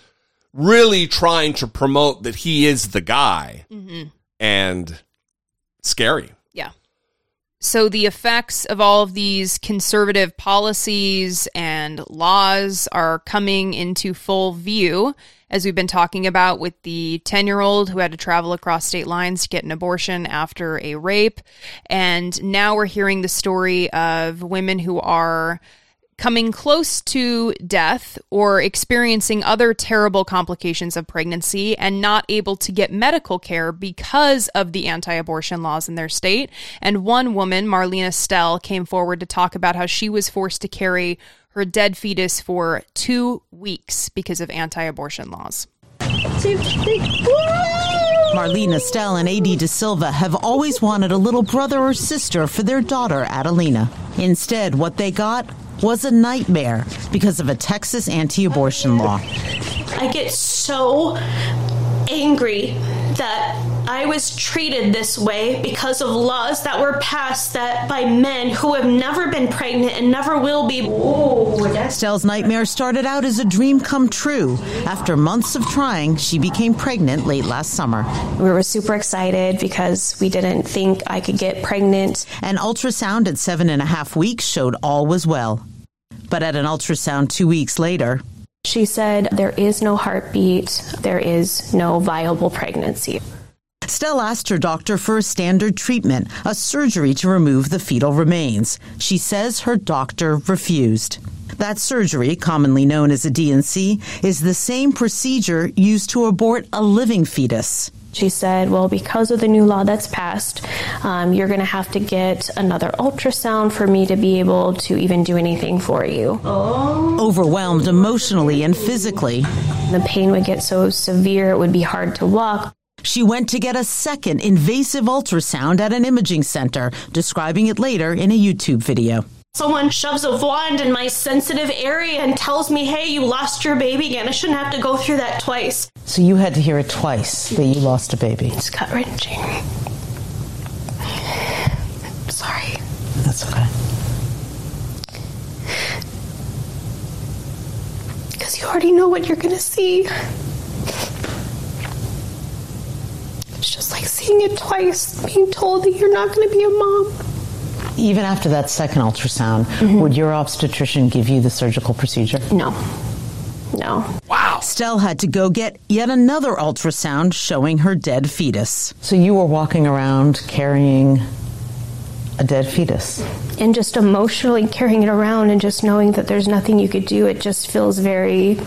really trying to promote that he is the guy, Mhm. and scary. So the effects of all of these conservative policies and laws are coming into full view, as we've been talking about with the 10 year old who had to travel across state lines to get an abortion after a rape. And now we're hearing the story of women who are coming close to death or experiencing other terrible complications of pregnancy and not able to get medical care because of the anti abortion laws in their state. And one woman, Marlena Stell, came forward to talk about how she was forced to carry her dead fetus for two weeks because of anti abortion laws. Marlena Stell and AD De Silva have always wanted a little brother or sister for their daughter, Adelina. Instead, what they got was a nightmare because of a Texas anti abortion law. I get so angry that I was treated this way because of laws that were passed that by men who have never been pregnant and never will be. Stell's nightmare started out as a dream come true. After months of trying, she became pregnant late last summer. We were super excited because we didn't think I could get pregnant. An ultrasound at seven and a half weeks showed all was well. But at an ultrasound two weeks later, She said, There is no heartbeat, there is no viable pregnancy. Stell asked her doctor for a standard treatment, a surgery to remove the fetal remains. She says her doctor refused. That surgery, commonly known as a D&C, is the same procedure used to abort a living fetus. She said, Well, because of the new law that's passed, um, you're going to have to get another ultrasound for me to be able to even do anything for you. Overwhelmed emotionally and physically, The pain would get so severe it would be hard to walk. she went to get a second invasive ultrasound at an imaging center, describing it later in a YouTube video. Someone shoves a wand in my sensitive area and tells me, Hey, you lost your baby again. I shouldn't have to go through that twice. So you had to hear it twice that you lost a baby. It's gut wrenching. Sorry. That's okay. Because you already know what you're going to see. It's just like seeing it twice, being told that you're not going to be a mom. Even after that second ultrasound, mm-hmm. would your obstetrician give you the surgical procedure? No. No. Wow. Stell had to go get yet another ultrasound showing her dead fetus. So you were walking around carrying a dead fetus. And just emotionally carrying it around and just knowing that there's nothing you could do, it just feels very.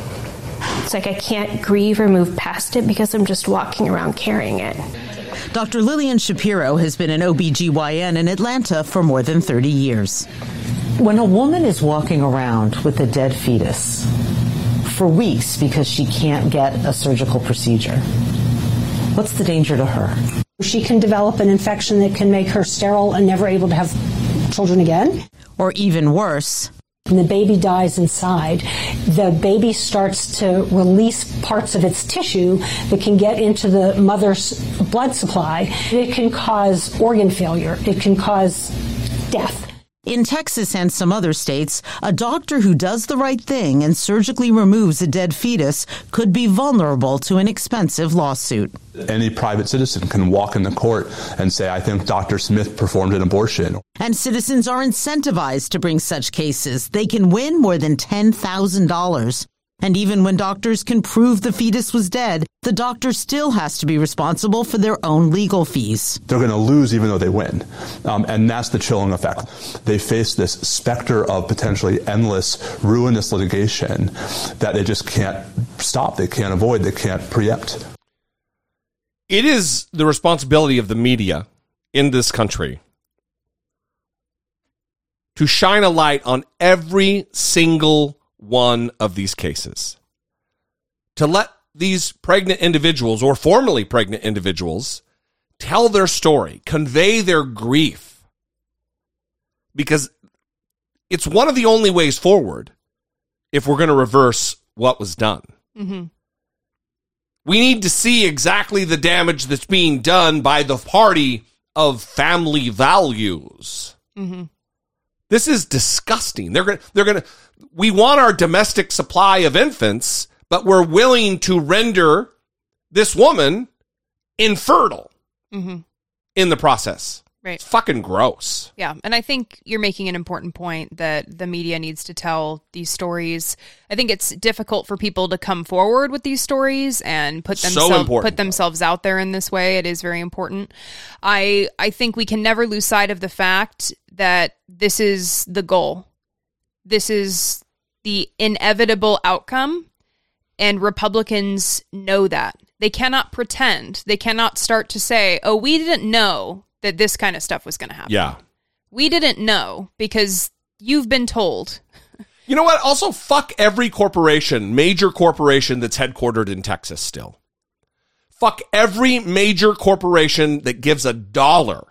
It's like I can't grieve or move past it because I'm just walking around carrying it. Dr. Lillian Schapiro has been an OBGYN in Atlanta for more than 30 years. When a woman is walking around with a dead fetus for weeks because she can't get a surgical procedure, what's the danger to her? She can develop an infection that can make her sterile and never able to have children again. Or even worse, and the baby dies inside, the baby starts to release parts of its tissue that can get into the mother's blood supply. It can cause organ failure. It can cause death. In Texas and some other states, a doctor who does the right thing and surgically removes a dead fetus could be vulnerable to an expensive lawsuit. Any private citizen can walk in the court and say, I think Dr. Smith performed an abortion. And citizens are incentivized to bring such cases. They can win more than $10,000. And even when doctors can prove the fetus was dead, the doctor still has to be responsible for their own legal fees. They're going to lose even though they win. Um, and that's the chilling effect. They face this specter of potentially endless, ruinous litigation that they just can't stop, they can't avoid, they can't preempt. It is the responsibility of the media in this country to shine a light on every single one of these cases. To let these pregnant individuals or formerly pregnant individuals tell their story, convey their grief. Because it's one of the only ways forward if we're going to reverse what was done. Mm-hmm. We need to see exactly the damage that's being done by the party of family values. Mm-hmm. This is disgusting. They're to, they're going to, we want our domestic supply of infants, but we're willing to render this woman infertile Mm-hmm. in the process. Right. It's fucking gross. Yeah, and I think you're making an important point that the media needs to tell these stories. I think it's difficult for people to come forward with these stories and put themselves important. put themselves out there in this way. It is very important. I I think we can never lose sight of the fact that this is the goal. This is the inevitable outcome and Republicans know that. They cannot pretend. They cannot start to say, "Oh, we didn't know that this kind of stuff was going to happen." Yeah. We didn't know because you've been told. [LAUGHS] You know what? Also, fuck every corporation, major corporation that's headquartered in Texas still. Fuck every major corporation that gives a dollar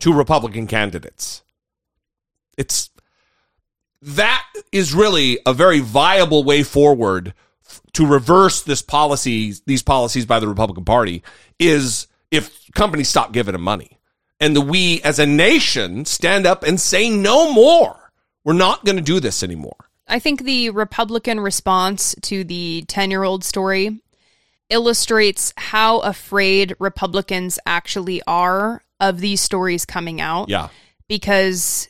to Republican candidates. It's that is really a very viable way forward to reverse this policy, these policies by the Republican Party is if companies stop giving them money and the we as a nation stand up and say no more. We're not going to do this anymore. I think the Republican response to the 10 year old story illustrates how afraid Republicans actually are of these stories coming out. Yeah. Because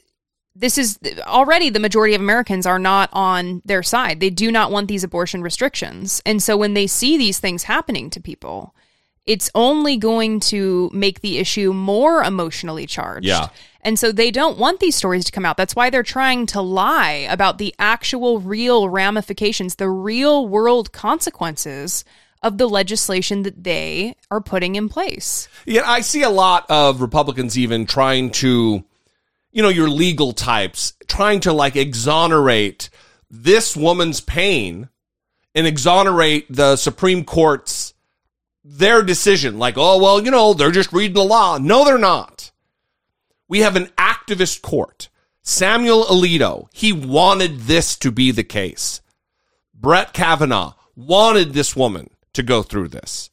this is already the majority of Americans are not on their side. They do not want these abortion restrictions. And so when they see these things happening to people, it's only going to make the issue more emotionally charged. Yeah. And so they don't want these stories to come out. That's why they're trying to lie about the actual real ramifications, the real world consequences of the legislation that they are putting in place. Yeah, I see a lot of Republicans even trying to, you know, your legal types trying to like exonerate this woman's pain and exonerate the Supreme Court's their decision. Like, oh, well, you know, they're just reading the law. No, they're not. We have an activist court. Samuel Alito, he wanted this to be the case. Brett Kavanaugh wanted this woman to go through this.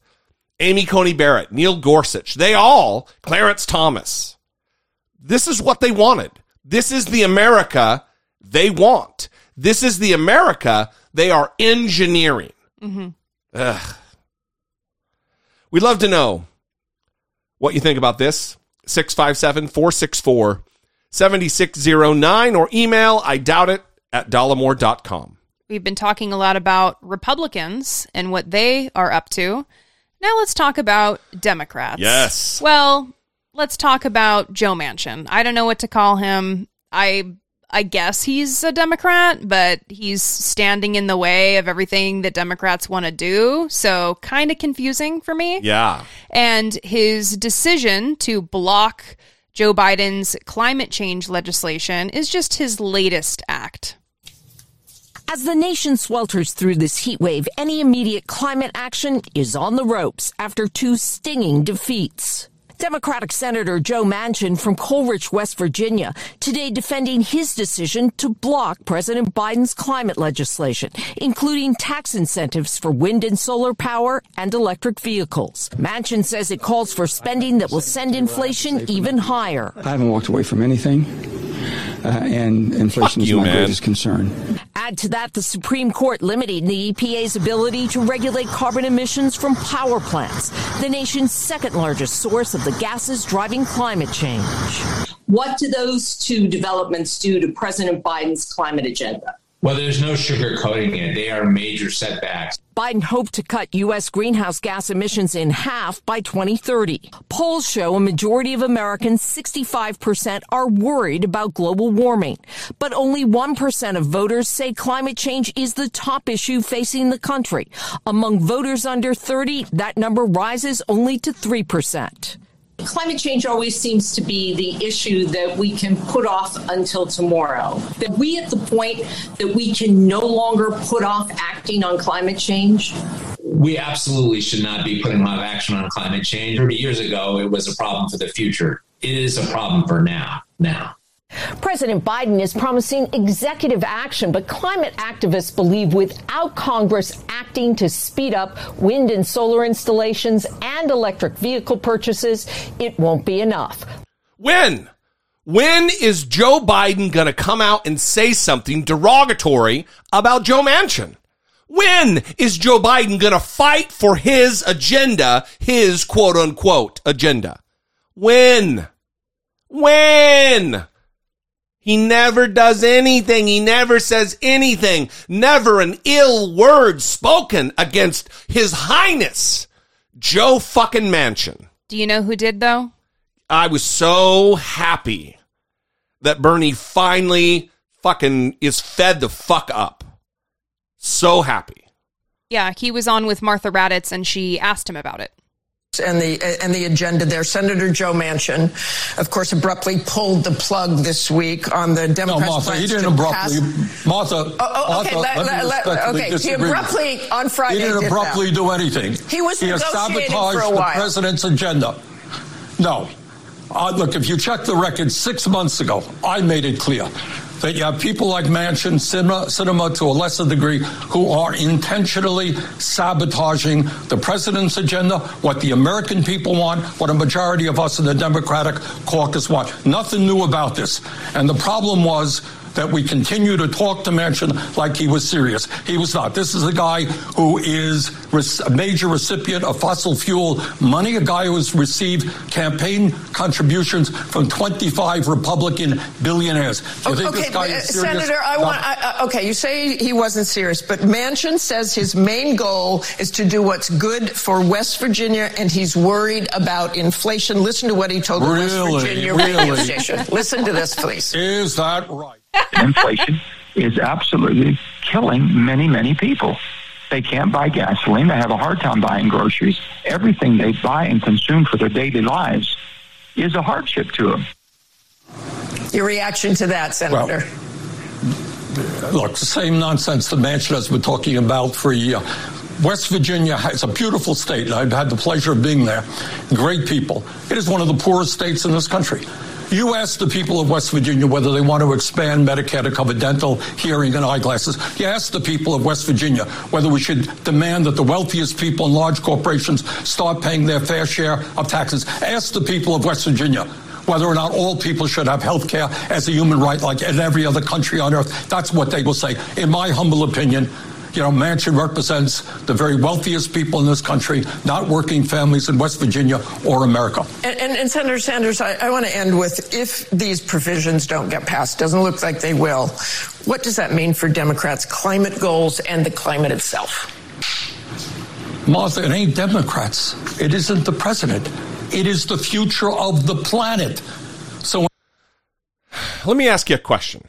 Amy Coney Barrett, Neil Gorsuch, they all, Clarence Thomas. This is what they wanted. This is the America they want. This is the America they are engineering. Mm-hmm. Ugh. We'd love to know what you think about this. 657 464 7609 or email I doubt it at dollemore.com. We've been talking a lot about Republicans and what they are up to. Now let's talk about Democrats. Yes. Well, let's talk about Joe Manchin. I don't know what to call him. I I guess he's a Democrat, but he's standing in the way of everything that Democrats want to do. So kind of confusing for me. Yeah. And his decision to block Joe Biden's climate change legislation is just his latest act. As the nation swelters through this heat wave, any immediate climate action is on the ropes after two stinging defeats. Democratic Senator Joe Manchin from coal-rich, West Virginia, today defending his decision to block President Biden's climate legislation, including tax incentives for wind and solar power and electric vehicles. Manchin says it calls for spending that will send inflation even higher. I haven't walked away from anything. Uh, and inflation is you, my man. greatest concern. Add to that the Supreme Court limiting the EPA's ability to regulate carbon emissions from power plants, the nation's second largest source of the gases driving climate change. What do those two developments do to President Biden's climate agenda? Well, there's no sugarcoating it. They are major setbacks. Biden hoped to cut U.S. greenhouse gas emissions in half by 2030. Polls show a majority of Americans, 65%, are worried about global warming. But only 1% of voters say climate change is the top issue facing the country. Among voters under 30, that number rises only to 3%. Climate change always seems to be the issue that we can put off until tomorrow. That we at the point that we can no longer put off acting on climate change? We absolutely should not be putting off action on climate change. 30 years ago, it was a problem for the future. It is a problem for now. Now. President Biden is promising executive action, but climate activists believe without Congress acting to speed up wind and solar installations and electric vehicle purchases, it won't be enough. When? When is Joe Biden going to come out and say something derogatory about Joe Manchin? When is Joe Biden going to fight for his agenda, his quote unquote agenda? When? When? He never does anything. He never says anything. Never an ill word spoken against His Highness, Joe fucking Mansion. Do you know who did though? I was so happy that Bernie finally fucking is fed the fuck up. So happy. Yeah, he was on with Martha Raddatz and she asked him about it. And the and the agenda there. Senator Joe Manchin, of course, abruptly pulled the plug this week on the No, Democrats' Martha, he didn't abruptly. pass- Martha, Oh, oh, okay, Martha, let- let me let- okay. He disagree with you. abruptly on Friday He didn't did abruptly that. do anything. He was he negotiating sabotaged for a the president's agenda. No. Uh, look, if you check the record six months ago, I made it clear that you have people like Manchin, Sinema, Sinema to a lesser degree, who are intentionally sabotaging the president's agenda, what the American people want, what a majority of us in the Democratic caucus want. Nothing new about this. And the problem was that we continue to talk to Manchin like he was serious. He was not. This is a guy who is a major recipient of fossil fuel money, a guy who has received campaign contributions from 25 Republican billionaires. Do you think Okay, this guy uh, is serious? Senator, I want. I, okay, you say he wasn't serious, but Manchin says his main goal is to do what's good for West Virginia, and he's worried about inflation. Listen to what he told the West Really? Virginia radio Really? station. Listen to this, please. Is that right? [LAUGHS] inflation is absolutely killing many, many people. They can't buy gasoline. They have a hard time buying groceries. Everything they buy and consume for their daily lives is a hardship to them. Your reaction to that, Senator? Look, the same nonsense that Manchin has been talking about for a year. West Virginia is a beautiful state. I've had the pleasure of being there. Great people. It is one of the poorest states in this country. You ask the people of West Virginia whether they want to expand Medicare to cover dental, hearing, and eyeglasses. You ask the people of West Virginia whether we should demand that the wealthiest people and large corporations start paying their fair share of taxes. Ask the people of West Virginia whether or not all people should have health care as a human right like in every other country on earth. That's what they will say. In my humble opinion, you know, Manchin represents the very wealthiest people in this country, not working families in West Virginia or America. And, and, and Senator Sanders, I, I want to end with if these provisions don't get passed, doesn't look like they will, what does that mean for Democrats' climate goals and the climate itself? Martha, it ain't Democrats. It isn't the president. It is the future of the planet. So let me ask you a question.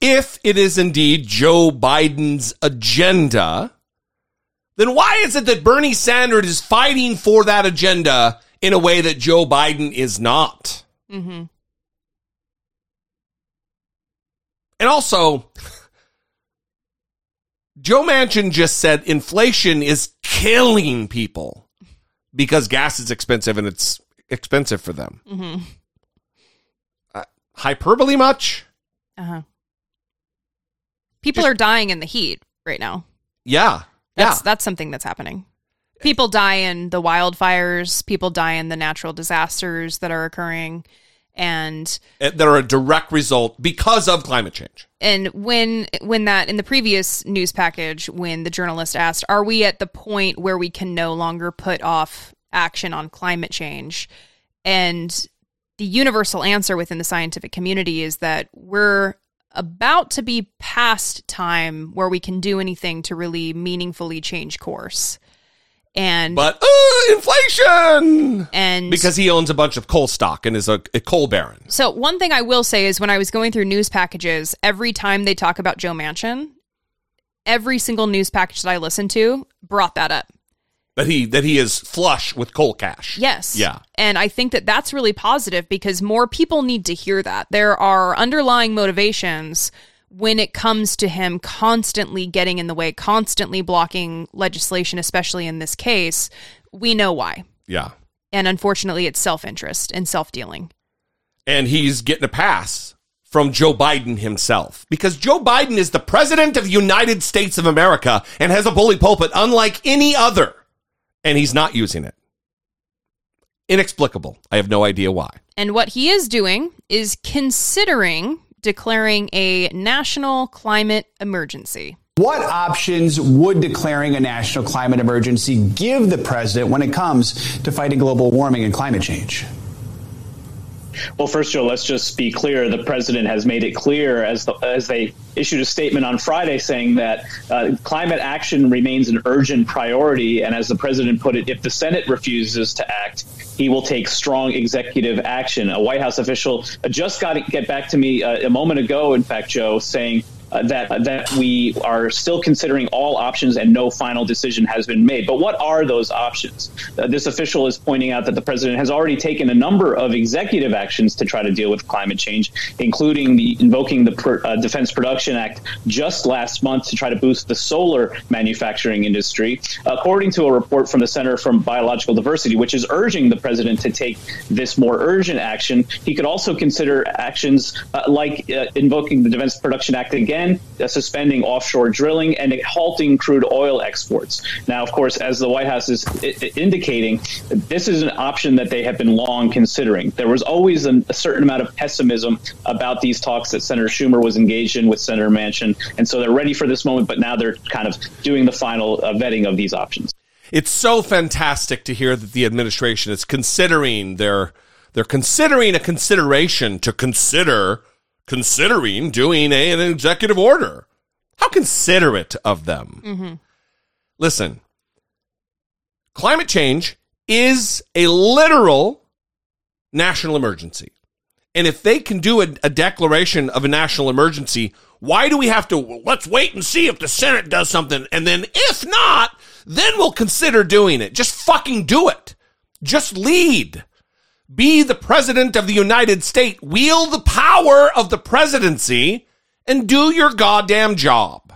If it is indeed Joe Biden's agenda, then why is it that Bernie Sanders is fighting for that agenda in a way that Joe Biden is not? Mm-hmm. And also, Joe Manchin just said inflation is killing people because gas is expensive and it's expensive for them. Mm-hmm. Uh, hyperbole much? Uh People are dying in the heat right now. Yeah. That's yeah. that's something that's happening. People die in the wildfires, people die in the natural disasters that are occurring and Uh, that are a direct result because of climate change. and when when that in the previous news package when the journalist asked are we at the point where we can no longer put off action on climate change and the universal answer within the scientific community is that we're about to be past time where we can do anything to really meaningfully change course and But uh, inflation! and Because he owns a bunch of coal stock and is a, a coal baron. So one thing I will say is when I was going through news packages, every time they talk about Joe Manchin, every single news package that I listened to brought that up. That he that he is flush with coal cash. Yes. Yeah. And I think that that's really positive because more people need to hear that. There are underlying motivations when it comes to him constantly getting in the way, constantly blocking legislation, especially in this case. We know why. Yeah. And unfortunately, it's self interest and self dealing. And he's getting a pass from Joe Biden himself because Joe Biden is the president of the United States of America and has a bully pulpit unlike any other. And he's not using it. Inexplicable. I have no idea why. And what he is doing is considering declaring a national climate emergency. What options would declaring a national climate emergency give the president when it comes to fighting global warming and climate change? Well, first, Joe, let's just be clear. The president has made it clear as the, as they issued a statement on Friday saying that uh, climate action remains an urgent priority. And as the president put it, if the Senate refuses to act, he will take strong executive action. A White House official just got to get back to me uh, a moment ago, in fact, Joe, saying uh, that that we are still considering all options and no final decision has been made. But what are those options? Uh, this official is pointing out that the president has already taken a number of executive actions to try to deal with climate change, including the invoking the per, uh, Defense Production Act just last month to try to boost the solar manufacturing industry. According to a report from the Center for Biological Diversity, which is urging the president to take this more urgent action, he could also consider actions uh, like uh, invoking the Defense Production Act again uh, suspending offshore drilling and halting crude oil exports. Now, of course, as the White House is indicating, this is an option that they have been long considering. There was always an, a certain amount of pessimism about these talks that Senator Schumer was engaged in with Senator Manchin, and so they're ready for this moment. But now they're kind of doing the final uh, vetting of these options. It's so fantastic to hear that the administration is considering their they're considering a consideration to consider considering doing a, an executive order. How considerate of them. Mm-hmm. Listen, climate change is a literal national emergency. And if they can do a, a declaration of a national emergency, why do we have to let's wait and see if the Senate does something and then if not, then we'll consider doing it. Just fucking do it. Just lead. Be the president of the United States. Wield the power of the presidency and do your goddamn job.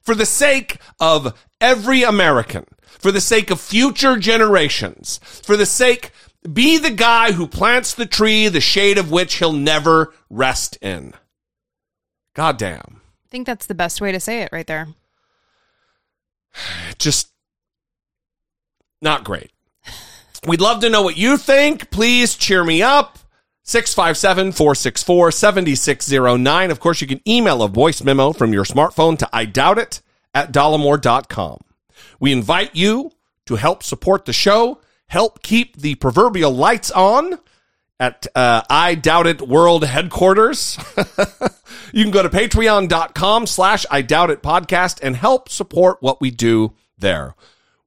For the sake of every American, for the sake of future generations, for the sake, be the guy who plants the tree, the shade of which he'll never rest in. Goddamn. I think that's the best way to say it right there. [SIGHS] Just not great. We'd love to know what you think. Please cheer me up. 657 464 7609. Of course, you can email a voice memo from your smartphone to I doubt it at dollemore.com. We invite you to help support the show, help keep the proverbial lights on at uh, I Doubt It World headquarters. [LAUGHS] you can go to patreon.com slash I Doubt It podcast and help support what we do there.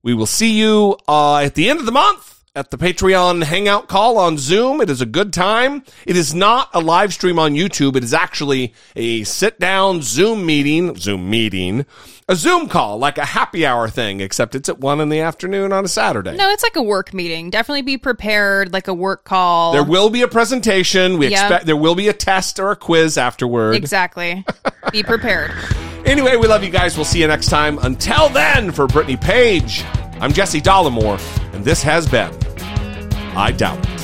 We will see you uh, at the end of the month at the Patreon Hangout call on Zoom. It is a good time. It is not a live stream on YouTube. It is actually a sit down Zoom meeting, Zoom meeting, a Zoom call, like a happy hour thing, except it's at one in the afternoon on a Saturday. No, it's like a work meeting. Definitely be prepared, like a work call. There will be a presentation. We Yep. expect there will be a test or a quiz afterward. Exactly. [LAUGHS] be prepared. Anyway, we love you guys. We'll see you next time. Until then, for Brittany Page, I'm Jesse Dollemore, and this has been I Doubt It.